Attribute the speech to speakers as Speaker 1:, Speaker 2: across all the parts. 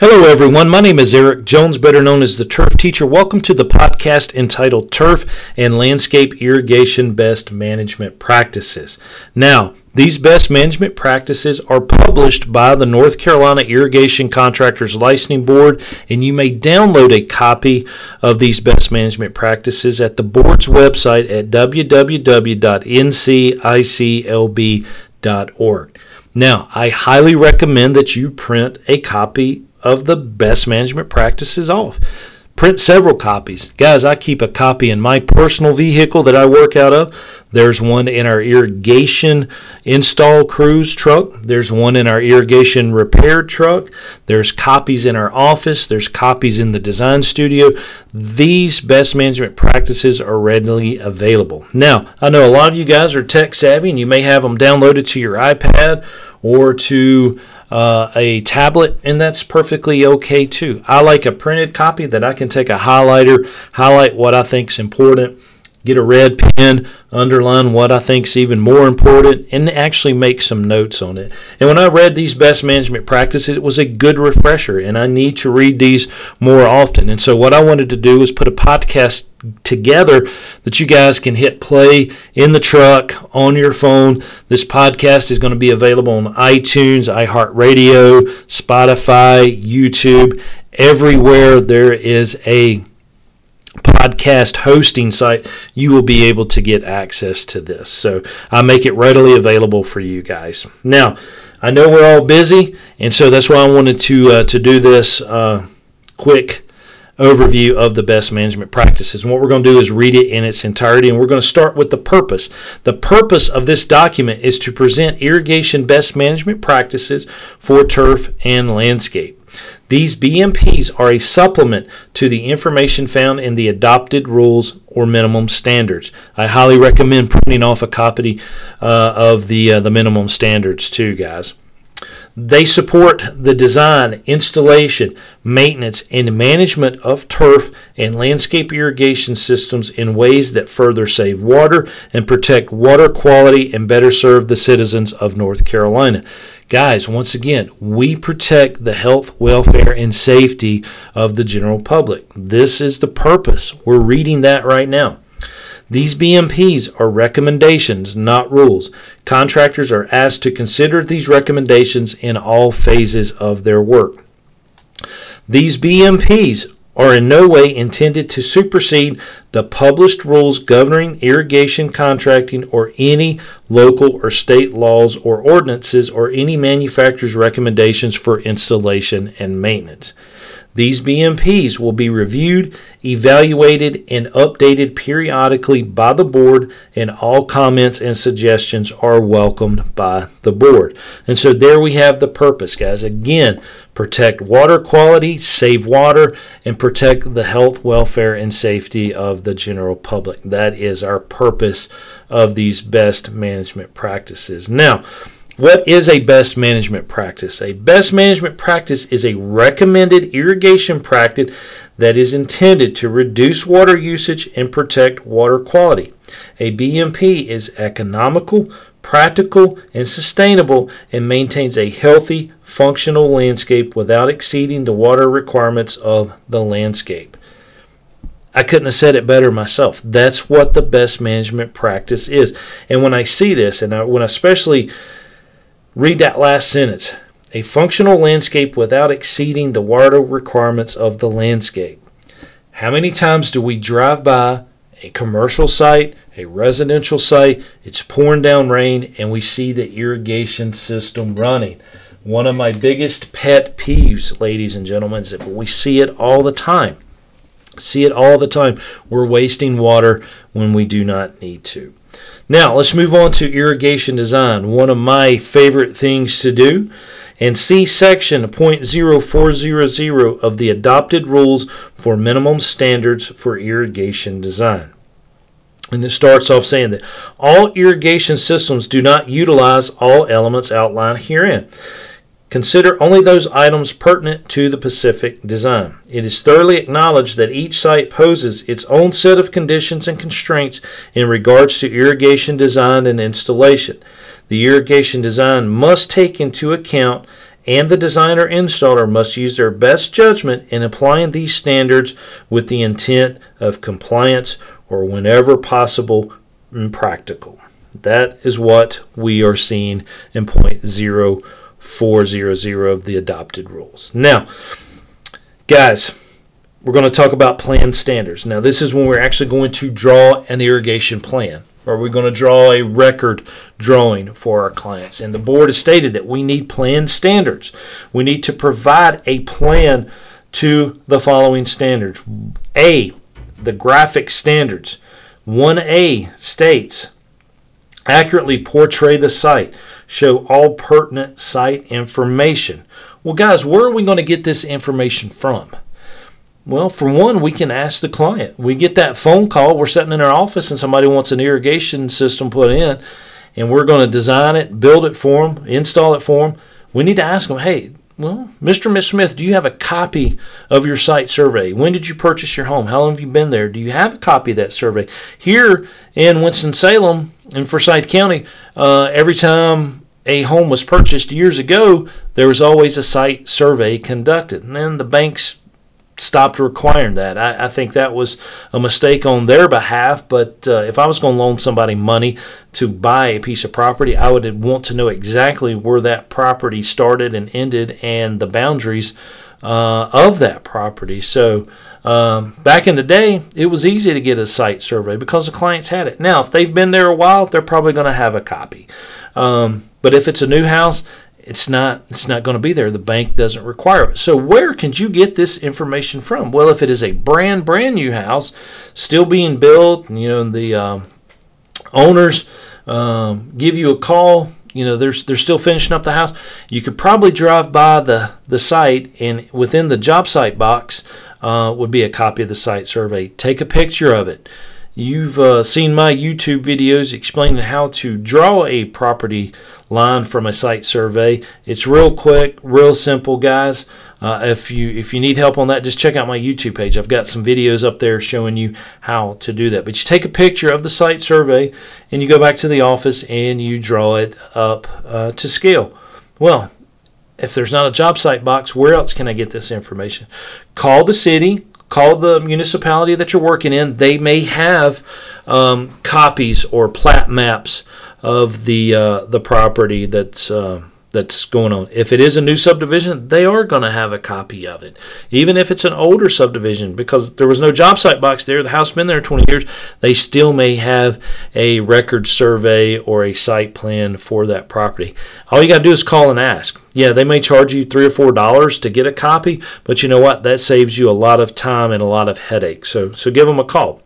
Speaker 1: Hello, everyone. My name is Eric Jones, better known as the Turf Teacher. Welcome to the podcast entitled Turf and Landscape Irrigation Best Management Practices. Now, these best management practices are published by the North Carolina Irrigation Contractors Licensing Board, and you may download a copy of these best management practices at the board's website at www.nciclb.org. Now, I highly recommend that you print a copy of the best management practices off. Print several copies. Guys, I keep a copy in my personal vehicle that I work out of. There's one in our irrigation install crews truck. There's one in our irrigation repair truck. There's copies in our office. There's copies in the design studio. These best management practices are readily available. Now, I know a lot of you guys are tech savvy and you may have them downloaded to your iPad or to uh, a tablet, and that's perfectly okay too. I like a printed copy that I can take a highlighter, highlight what I think is important, get a red pen, underline what I think is even more important, and actually make some notes on it. And when I read these best management practices, it was a good refresher, and I need to read these more often. And so, what I wanted to do was put a podcast together that you guys can hit play in the truck on your phone. This podcast is going to be available on iTunes, iHeartRadio, Spotify, YouTube, everywhere there is a podcast hosting site, you will be able to get access to this. So I make it readily available for you guys. Now, I know we're all busy, and so that's why I wanted to uh, to do this uh, quick overview of the best management practices. And what we're going to do is read it in its entirety, and we're going to start with the purpose. The purpose of this document is to present irrigation best management practices for turf and landscape. These BMPs are a supplement to the information found in the adopted rules or minimum standards. I highly recommend printing off a copy uh, of the uh, the minimum standards too, guys. They support the design, installation, maintenance, and management of turf and landscape irrigation systems in ways that further save water and protect water quality and better serve the citizens of North Carolina. Guys, once again, we protect the health, welfare, and safety of the general public. This is the purpose. We're reading that right now. These BMPs are recommendations, not rules. Contractors are asked to consider these recommendations in all phases of their work. These BMPs are in no way intended to supersede the published rules governing irrigation contracting or any local or state laws or ordinances or any manufacturer's recommendations for installation and maintenance. These BMPs will be reviewed, evaluated, and updated periodically by the board, and all comments and suggestions are welcomed by the board. And so there we have the purpose, guys. Again, protect water quality, save water, and protect the health, welfare, and safety of the general public. That is our purpose of these best management practices. Now, what is a best management practice? A best management practice is a recommended irrigation practice that is intended to reduce water usage and protect water quality. A BMP is economical, practical, and sustainable and maintains a healthy, functional landscape without exceeding the water requirements of the landscape. I couldn't have said it better myself. That's what the best management practice is. And when I see this, and I, when I especially Read that last sentence. A functional landscape without exceeding the water requirements of the landscape. How many times do we drive by a commercial site, a residential site, it's pouring down rain, and we see the irrigation system running? One of my biggest pet peeves, ladies and gentlemen, is that we see it all the time. See it all the time. We're wasting water when we do not need to. Now, let's move on to irrigation design, one of my favorite things to do. And see section 0.0400 of the adopted rules for minimum standards for irrigation design. And it starts off saying that all irrigation systems do not utilize all elements outlined herein. Consider only those items pertinent to the Pacific design. It is thoroughly acknowledged that each site poses its own set of conditions and constraints in regards to irrigation design and installation. The irrigation design must take into account and the designer installer must use their best judgment in applying these standards with the intent of compliance or whenever possible and practical. That is what we are seeing in point zero four zero zero of the adopted rules. Now, guys, we're going to talk about plan standards. Now, this is when we're actually going to draw an irrigation plan or we're going to draw a record drawing for our clients. And the board has stated that we need plan standards. We need to provide a plan to the following standards. A, the graphic standards. 1A states accurately portray the site, show all pertinent site information. Well, guys, where are we going to get this information from? Well, for one, we can ask the client. We get that phone call. We're sitting in our office and somebody wants an irrigation system put in, and we're going to design it, build it for them, install it for them. We need to ask them, hey, well, Mr. and Miss Smith, do you have a copy of your site survey? When did you purchase your home? How long have you been there? Do you have a copy of that survey? Here in Winston-Salem in Forsyth County, uh, every time a home was purchased years ago, there was always a site survey conducted. And then the banks stopped requiring that. I, I, think that was a mistake on their behalf. But uh, if I was going to loan somebody money to buy a piece of property, I would want to know exactly where that property started and ended and the boundaries uh, of that property. So um, back in the day, it was easy to get a site survey because the clients had it. Now, if they've been there a while, they're probably going to have a copy. Um, but if it's a new house, it's not it's not going to be there the bank doesn't require it so where can you get this information from well if it is a brand brand new house still being built you know the um, owners um, give you a call you know they're, they're still finishing up the house. You could probably drive by the the site and within the job site box uh, would be a copy of the site survey. Take a picture of it You've uh, seen my YouTube videos explaining how to draw a property line from a site survey. It's real quick, real simple, guys. Uh, if you if you need help on that, just check out my YouTube page. I've got some videos up there showing you how to do that. But you take a picture of the site survey and you go back to the office and you draw it up uh, to scale. Well, if there's not a job site box, where else can I get this information? Call the city, call the municipality that you're working in. They may have um, copies or plat maps of the uh, the property that's uh, that's going on. If it is a new subdivision, they are going to have a copy of it, even if it's an older subdivision, because there was no job site box there. The house been there 20 years. They still may have a record survey or a site plan for that property. All you got to do is call and ask. Yeah, they may charge you three or four dollars to get a copy, but you know what? That saves you a lot of time and a lot of headache. So so give them a call.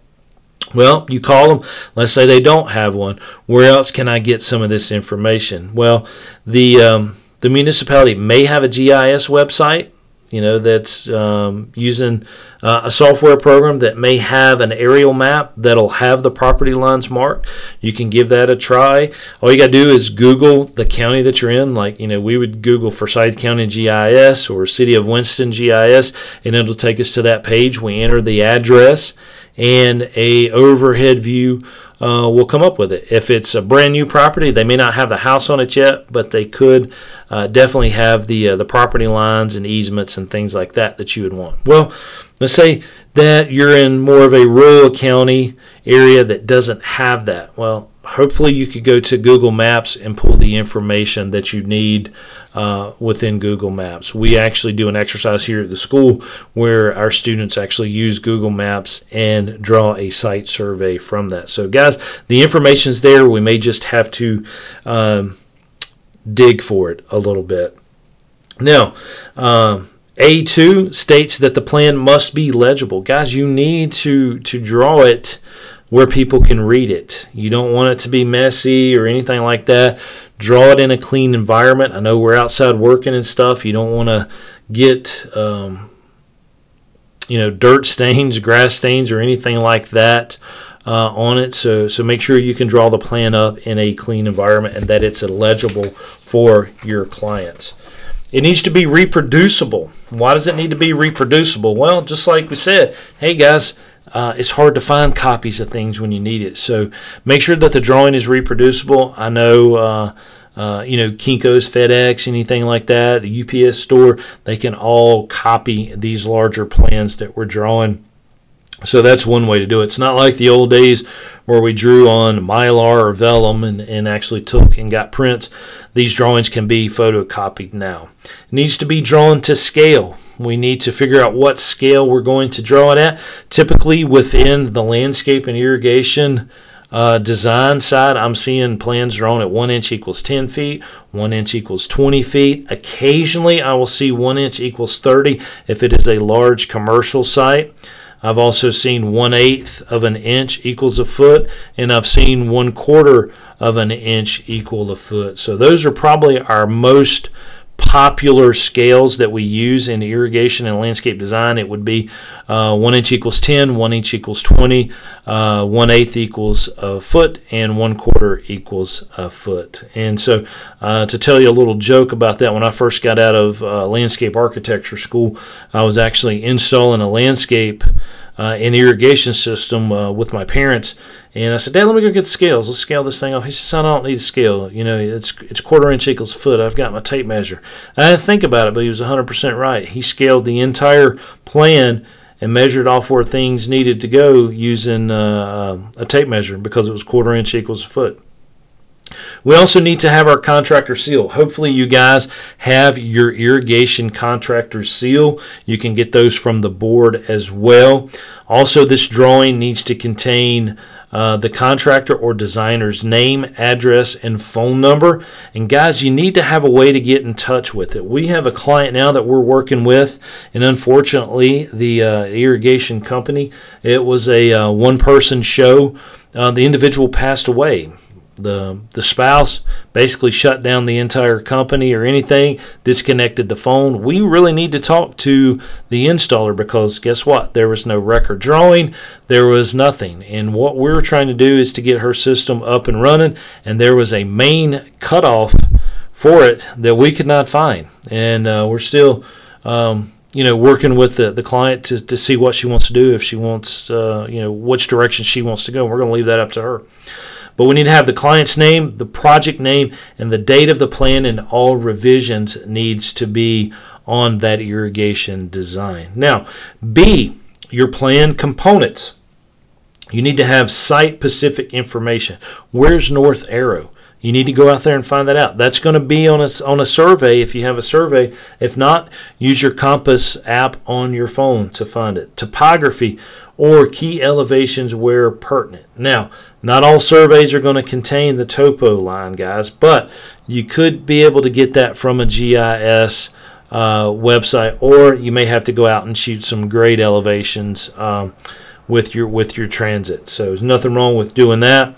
Speaker 1: Well, you call them. Let's say they don't have one. Where else can I get some of this information? Well, the um, the municipality may have a GIS website. You know that's um, using uh, a software program that may have an aerial map that'll have the property lines marked. You can give that a try. All you got to do is Google the county that you're in. Like you know, we would Google Forsyth County GIS or City of Winston GIS, and it'll take us to that page. We enter the address and a overhead view uh, will come up with it. If it's a brand new property, they may not have the house on it yet, but they could uh, definitely have the uh, the property lines and easements and things like that that you would want. Well, let's say that you're in more of a rural county area that doesn't have that. Well, hopefully you could go to Google Maps and pull the information that you need uh, within Google Maps. We actually do an exercise here at the school where our students actually use Google Maps and draw a site survey from that. So, guys, the information is there. We may just have to um, dig for it a little bit. Now, um, A2 states that the plan must be legible. Guys, you need to, to draw it where people can read it. You don't want it to be messy or anything like that. Draw it in a clean environment. I know we're outside working and stuff. You don't want to get um, you know dirt stains, grass stains, or anything like that uh, on it. So so make sure you can draw the plan up in a clean environment and that it's legible for your clients. It needs to be reproducible. Why does it need to be reproducible? Well, just like we said, hey guys, uh, it's hard to find copies of things when you need it. So make sure that the drawing is reproducible. I know uh, uh, you know, Kinko's, FedEx, anything like that, the UPS store, they can all copy these larger plans that we're drawing. So that's one way to do it. It's not like the old days where we drew on mylar or vellum and, and actually took and got prints. These drawings can be photocopied now. It needs to be drawn to scale. We need to figure out what scale we're going to draw it at. Typically within the landscape and irrigation uh, design side, I'm seeing plans drawn at 1 inch equals 10 feet, 1 inch equals 20 feet. Occasionally, I will see 1 inch equals 30 if it is a large commercial site. I've also seen 1 eighth of an inch equals a foot, and I've seen 1 quarter of an inch equal a foot. So those are probably our most popular scales that we use in irrigation and landscape design, it would be uh, 1 inch equals 10, 1 inch equals 20, uh, 1 eighth equals a foot, and 1 quarter equals a foot. And so, uh, to tell you a little joke about that, when I first got out of uh, landscape architecture school, I was actually installing a landscape uh, an irrigation system uh, with my parents. And I said, Dad, let me go get the scales. Let's scale this thing off. He said, Son, I don't need a scale. You know, it's it's quarter inch equals foot. I've got my tape measure. I didn't think about it, but he was 100% right. He scaled the entire plan and measured off where things needed to go using uh, a tape measure because it was quarter inch equals a foot. We also need to have our contractor seal. Hopefully, you guys have your irrigation contractor seal. You can get those from the board as well. Also, this drawing needs to contain uh, the contractor or designer's name, address, and phone number. And guys, you need to have a way to get in touch with it. We have a client now that we're working with, and unfortunately, the uh, irrigation company, it was a uh, one person show. Uh, the individual passed away the the spouse basically shut down the entire company or anything disconnected the phone. We really need to talk to the installer because guess what? There was no record drawing. There was nothing. And what we are trying to do is to get her system up and running and there was a main cutoff for it that we could not find. And uh, we're still um, you know, working with the, the client to, to see what she wants to do, if she wants, uh, you know, which direction she wants to go. We're going to leave that up to her. But we need to have the client's name, the project name, and the date of the plan, and all revisions needs to be on that irrigation design. Now, B, your plan components. You need to have site specific information. Where's North Arrow? You need to go out there and find that out. That's going to be on a, on a survey if you have a survey. If not, use your Compass app on your phone to find it. Topography or key elevations where pertinent. Now, not all surveys are going to contain the topo line, guys, but you could be able to get that from a GIS uh, website, or you may have to go out and shoot some grade elevations um, with your with your transit. So there's nothing wrong with doing that.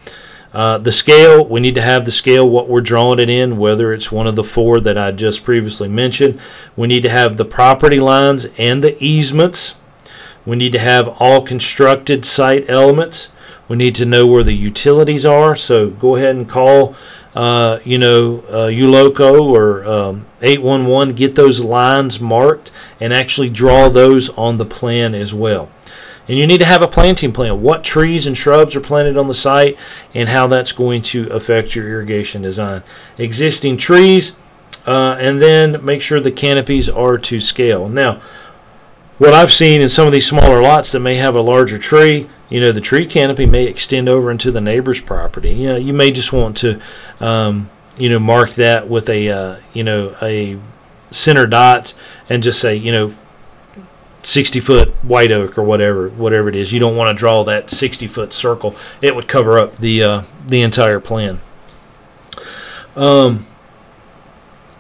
Speaker 1: Uh, the scale, we need to have the scale what we're drawing it in, whether it's one of the four that I just previously mentioned. We need to have the property lines and the easements. We need to have all constructed site elements. We need to know where the utilities are. So go ahead and call, uh, you know, uh, ULOCO or um, 811. Get those lines marked and actually draw those on the plan as well. And you need to have a planting plan. What trees and shrubs are planted on the site and how that's going to affect your irrigation design. Existing trees, uh, and then make sure the canopies are to scale. Now, what I've seen in some of these smaller lots that may have a larger tree, you know, the tree canopy may extend over into the neighbor's property. You know, you may just want to, um, you know, mark that with a, uh, you know, a center dot and just say, you know, 60 foot white oak or whatever, whatever it is. You don't want to draw that 60 foot circle. It would cover up the uh, the entire plan. Um,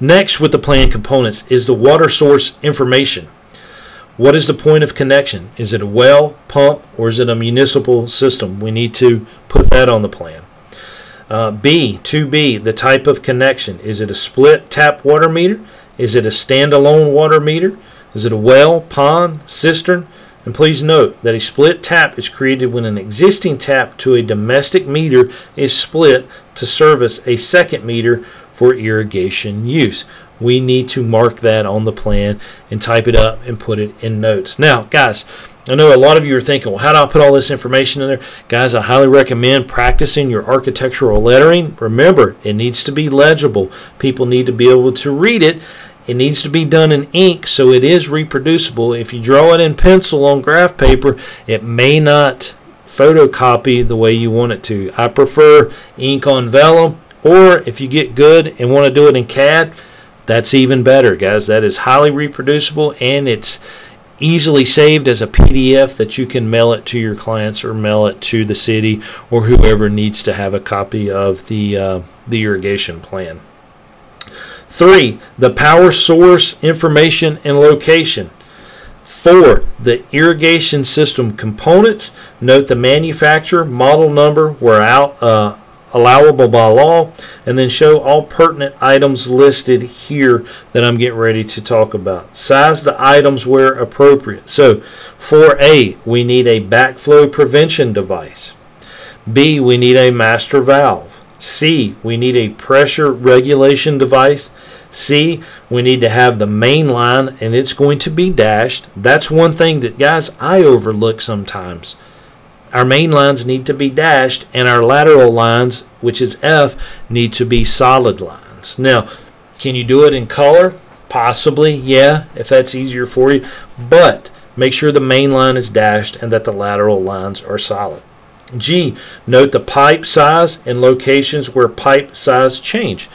Speaker 1: next, with the plan components is the water source information. What is the point of connection? Is it a well, pump, or is it a municipal system? We need to put that on the plan. Uh, B, 2B, the type of connection. Is it a split tap water meter? Is it a standalone water meter? Is it a well, pond, cistern? And please note that a split tap is created when an existing tap to a domestic meter is split to service a second meter for irrigation use we need to mark that on the plan and type it up and put it in notes. Now, guys, I know a lot of you are thinking, well, how do I put all this information in there? Guys, I highly recommend practicing your architectural lettering. Remember, it needs to be legible. People need to be able to read it. It needs to be done in ink so it is reproducible. If you draw it in pencil on graph paper, it may not photocopy the way you want it to. I prefer ink on vellum, or if you get good and want to do it in CAD, that's even better, guys. That is highly reproducible and it's easily saved as a PDF that you can mail it to your clients or mail it to the city or whoever needs to have a copy of the uh, the irrigation plan. Three, the power source information and location. Four, the irrigation system components. Note the manufacturer, model number where out, uh, allowable by law, and then show all pertinent items listed here that I'm getting ready to talk about. Size the items where appropriate. So, for A, we need a backflow prevention device. B, we need a master valve. C, we need a pressure regulation device. C, we need to have the main line and it's going to be dashed. That's one thing that, guys, I overlook sometimes our main lines need to be dashed and our lateral lines, which is F, need to be solid lines. Now, can you do it in color? Possibly, yeah, if that's easier for you. But make sure the main line is dashed and that the lateral lines are solid. G, note the pipe size and locations where pipe size change.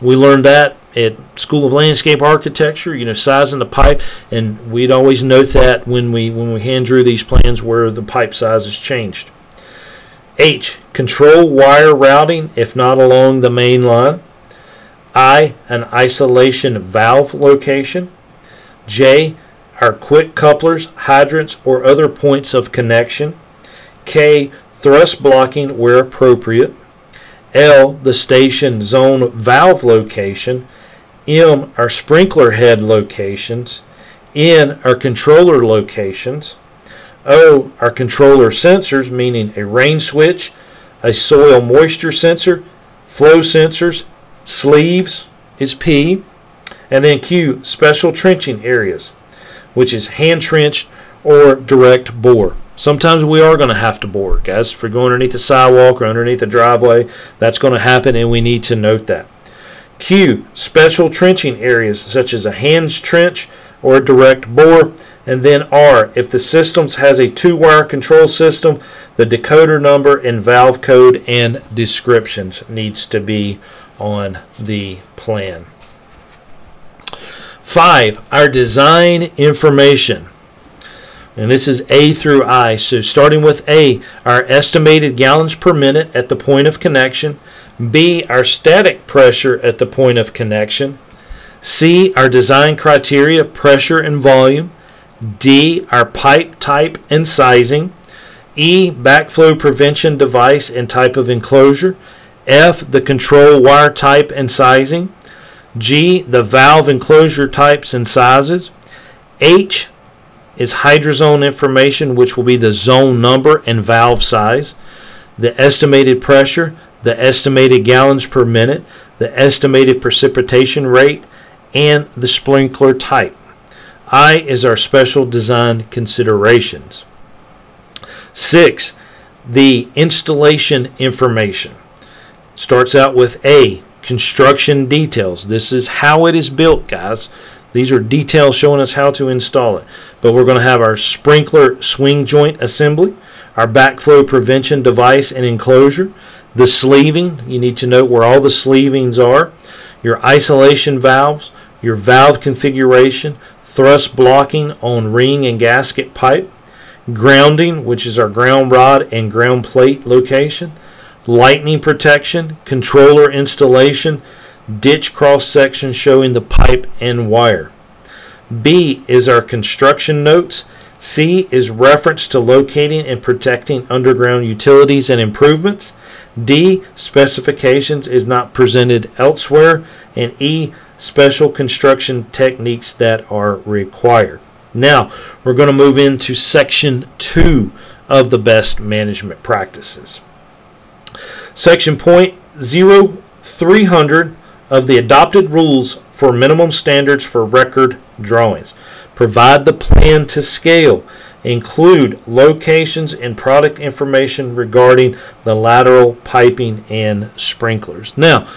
Speaker 1: We learned that at School of Landscape Architecture, you know, sizing the pipe, and we'd always note that when we when we hand drew these plans where the pipe size has changed. H. Control wire routing if not along the main line. I. An isolation valve location. J. Our quick couplers, hydrants, or other points of connection. K. Thrust blocking where appropriate. L. The station zone valve location. M are sprinkler head locations. N are controller locations. Oh, o are controller sensors, meaning a rain switch, a soil moisture sensor, flow sensors, sleeves is P, and then Q, special trenching areas, which is hand trenched or direct bore. Sometimes we are going to have to bore, guys. If we're going underneath the sidewalk or underneath the driveway, that's going to happen, and we need to note that. Q. Special trenching areas such as a hands trench or a direct bore. And then R. If the system has a two wire control system, the decoder number and valve code and descriptions needs to be on the plan. Five, our design information. And this is A through I. So starting with A, our estimated gallons per minute at the point of connection. B, our static pressure at the point of connection. C, our design criteria, pressure and volume. D, our pipe type and sizing. E, backflow prevention device and type of enclosure. F, the control wire type and sizing. G, the valve enclosure types and sizes. H is hydrozone information, which will be the zone number and valve size. The estimated pressure, the estimated gallons per minute, the estimated precipitation rate, and the sprinkler type. I is our special design considerations. Six, the installation information. Starts out with A, construction details. This is how it is built, guys. These are details showing us how to install it. But we're going to have our sprinkler swing joint assembly, our backflow prevention device and enclosure, the sleeving, you need to note where all the sleevings are. Your isolation valves, your valve configuration, thrust blocking on ring and gasket pipe, grounding, which is our ground rod and ground plate location, lightning protection, controller installation, ditch cross section showing the pipe and wire. B is our construction notes. C is reference to locating and protecting underground utilities and improvements. D. Specifications is not presented elsewhere. And E. Special construction techniques that are required. Now, we're going to move into section 2 of the best management practices. Section point 0300 of the adopted rules for minimum standards for record drawings. Provide the plan to scale. Include locations and product information regarding the lateral piping and sprinklers. Now,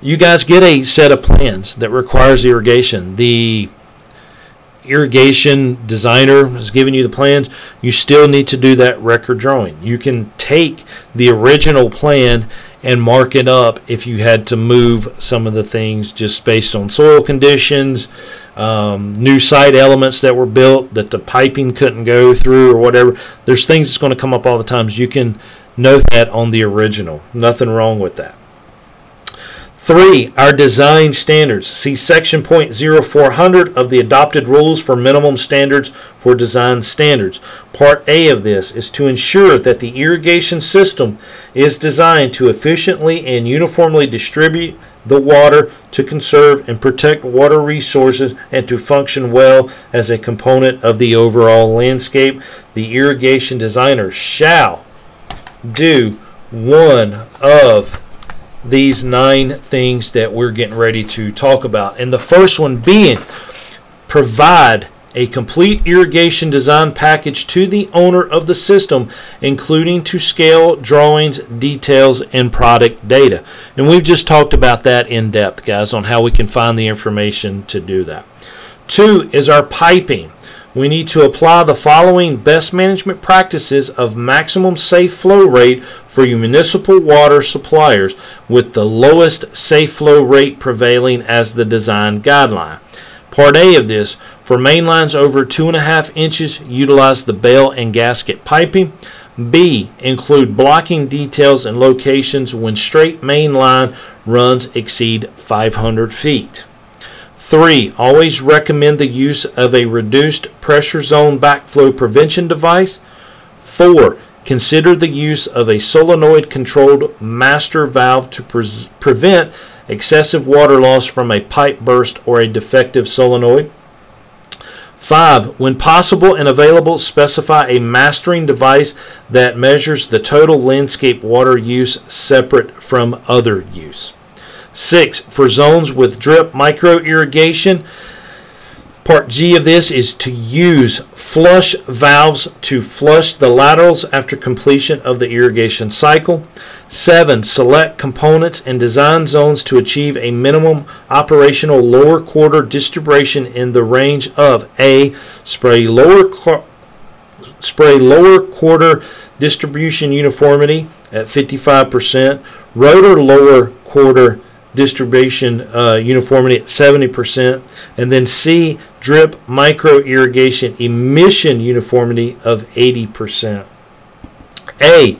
Speaker 1: you guys get a set of plans that requires irrigation. The irrigation designer has given you the plans, you still need to do that record drawing. You can take the original plan and mark it up if you had to move some of the things just based on soil conditions, um, new site elements that were built that the piping couldn't go through or whatever. There's things that's going to come up all the times. You can note that on the original. Nothing wrong with that. Three, our design standards. See section point zero four hundred of the adopted rules for minimum standards for design standards. Part A of this is to ensure that the irrigation system is designed to efficiently and uniformly distribute the water to conserve and protect water resources and to function well as a component of the overall landscape. The irrigation designer shall do one of these nine things that we're getting ready to talk about. And the first one being provide a complete irrigation design package to the owner of the system, including to scale drawings, details, and product data. And we've just talked about that in depth, guys, on how we can find the information to do that. Two is our piping we need to apply the following best management practices of maximum safe flow rate for your municipal water suppliers with the lowest safe flow rate prevailing as the design guideline. Part A of this, for main lines over 2.5 inches, utilize the bell and gasket piping. B. Include blocking details and locations when straight main line runs exceed 500 feet. Three, always recommend the use of a reduced pressure zone backflow prevention device. Four, consider the use of a solenoid controlled master valve to pre- prevent excessive water loss from a pipe burst or a defective solenoid. Five, when possible and available, specify a mastering device that measures the total landscape water use separate from other use. Six, for zones with drip micro irrigation, part G of this is to use flush valves to flush the laterals after completion of the irrigation cycle. Seven, select components and design zones to achieve a minimum operational lower quarter distribution in the range of A, spray lower spray lower quarter distribution uniformity at 55%, rotor lower quarter distribution uh, uniformity at 70%, and then C, drip micro irrigation emission uniformity of 80%. A,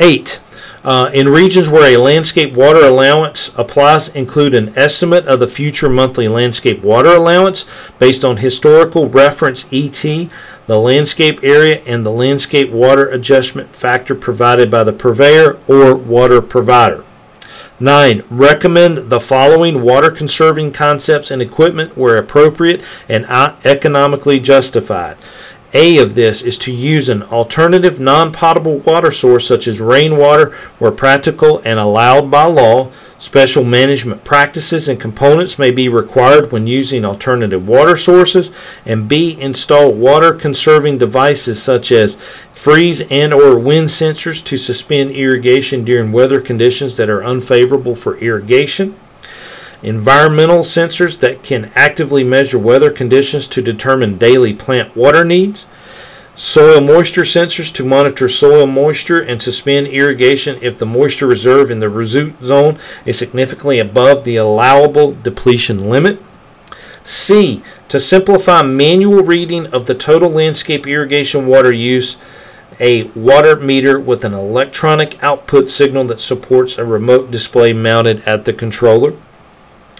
Speaker 1: 8. Uh, in regions where a landscape water allowance applies, include an estimate of the future monthly landscape water allowance based on historical reference ET, the landscape area, and the landscape water adjustment factor provided by the purveyor or water provider. 9. Recommend the following water conserving concepts and equipment where appropriate and economically justified. A of this is to use an alternative non potable water source such as rainwater where practical and allowed by law. Special management practices and components may be required when using alternative water sources. And B, install water conserving devices such as freeze and or wind sensors to suspend irrigation during weather conditions that are unfavorable for irrigation. Environmental sensors that can actively measure weather conditions to determine daily plant water needs Soil moisture sensors to monitor soil moisture and suspend irrigation if the moisture reserve in the root zone is significantly above the allowable depletion limit. C. To simplify manual reading of the total landscape irrigation water use, a water meter with an electronic output signal that supports a remote display mounted at the controller.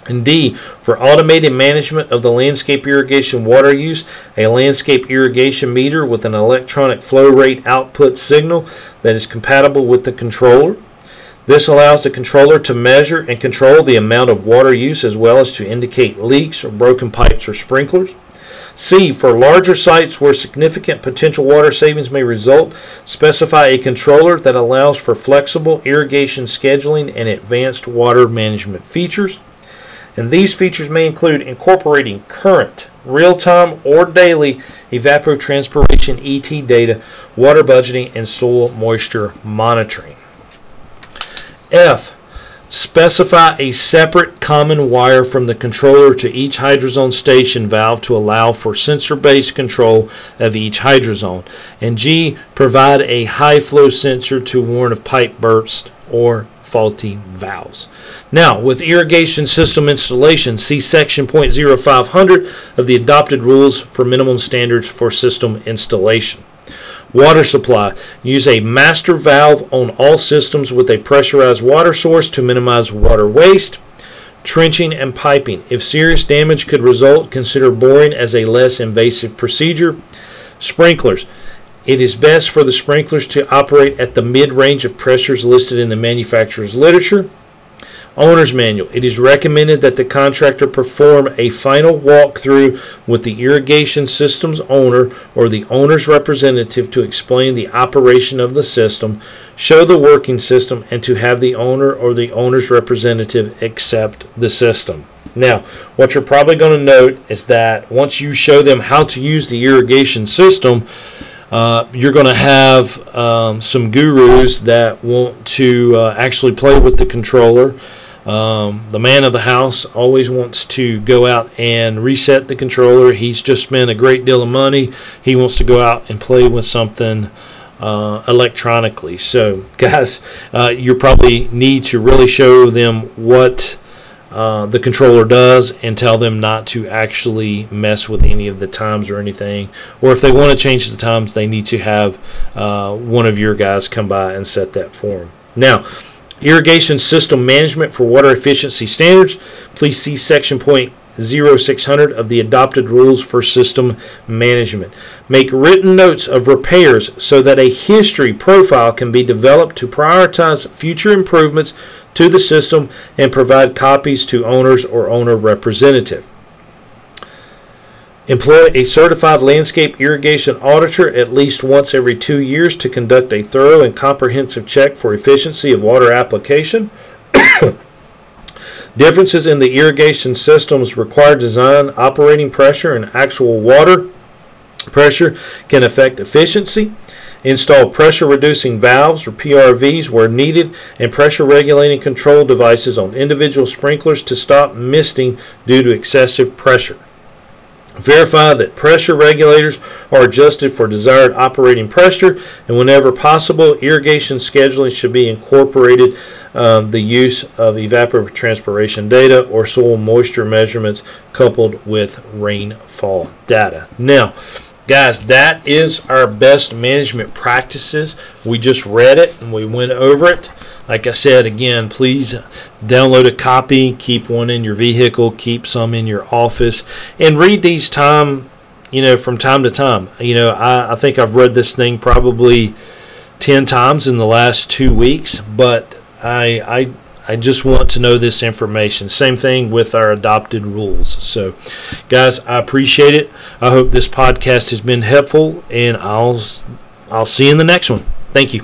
Speaker 1: And D, for automated management of the landscape irrigation water use, a landscape irrigation meter with an electronic flow rate output signal that is compatible with the controller. This allows the controller to measure and control the amount of water use as well as to indicate leaks or broken pipes or sprinklers. C. For larger sites where significant potential water savings may result, specify a controller that allows for flexible irrigation scheduling and advanced water management features. And these features may include incorporating current, real time, or daily evapotranspiration ET data, water budgeting, and soil moisture monitoring. F. Specify a separate common wire from the controller to each hydrozone station valve to allow for sensor based control of each hydrozone. And G. Provide a high flow sensor to warn of pipe burst or faulty valves. Now, with irrigation system installation, see section 0.0500 of the adopted rules for minimum standards for system installation. Water supply. Use a master valve on all systems with a pressurized water source to minimize water waste. Trenching and piping. If serious damage could result, consider boring as a less invasive procedure. Sprinklers. It is best for the sprinklers to operate at the mid range of pressures listed in the manufacturer's literature. Owner's Manual. It is recommended that the contractor perform a final walkthrough with the irrigation system's owner or the owner's representative to explain the operation of the system, show the working system, and to have the owner or the owner's representative accept the system. Now, what you're probably going to note is that once you show them how to use the irrigation system, uh, you're going to have um, some gurus that want to uh, actually play with the controller. Um, the man of the house always wants to go out and reset the controller. He's just spent a great deal of money. He wants to go out and play with something uh, electronically. So, guys, uh, you probably need to really show them what uh, the controller does and tell them not to actually mess with any of the times or anything. Or if they want to change the times, they need to have uh, one of your guys come by and set that for them. Now, irrigation system management for water efficiency standards. Please see section point 0600 of the adopted rules for system management. Make written notes of repairs so that a history profile can be developed to prioritize future improvements to the system and provide copies to owners or owner representative. Employ a certified landscape irrigation auditor at least once every two years to conduct a thorough and comprehensive check for efficiency of water application. Differences in the irrigation system's required design, operating pressure, and actual water pressure can affect efficiency. Install pressure reducing valves or PRVs where needed and pressure regulating control devices on individual sprinklers to stop misting due to excessive pressure. Verify that pressure regulators are adjusted for desired operating pressure, and whenever possible, irrigation scheduling should be incorporated. Um, the use of evapotranspiration data or soil moisture measurements coupled with rainfall data. Now, Guys, that is our best management practices. We just read it and we went over it. Like I said, again, please download a copy, keep one in your vehicle, keep some in your office, and read these time, you know, from time to time. You know, I, I think I've read this thing probably 10 times in the last two weeks, but I, I I just want to know this information. Same thing with our adopted rules. So, guys, I appreciate it. I hope this podcast has been helpful, and I'll I'll see you in the next one. Thank you.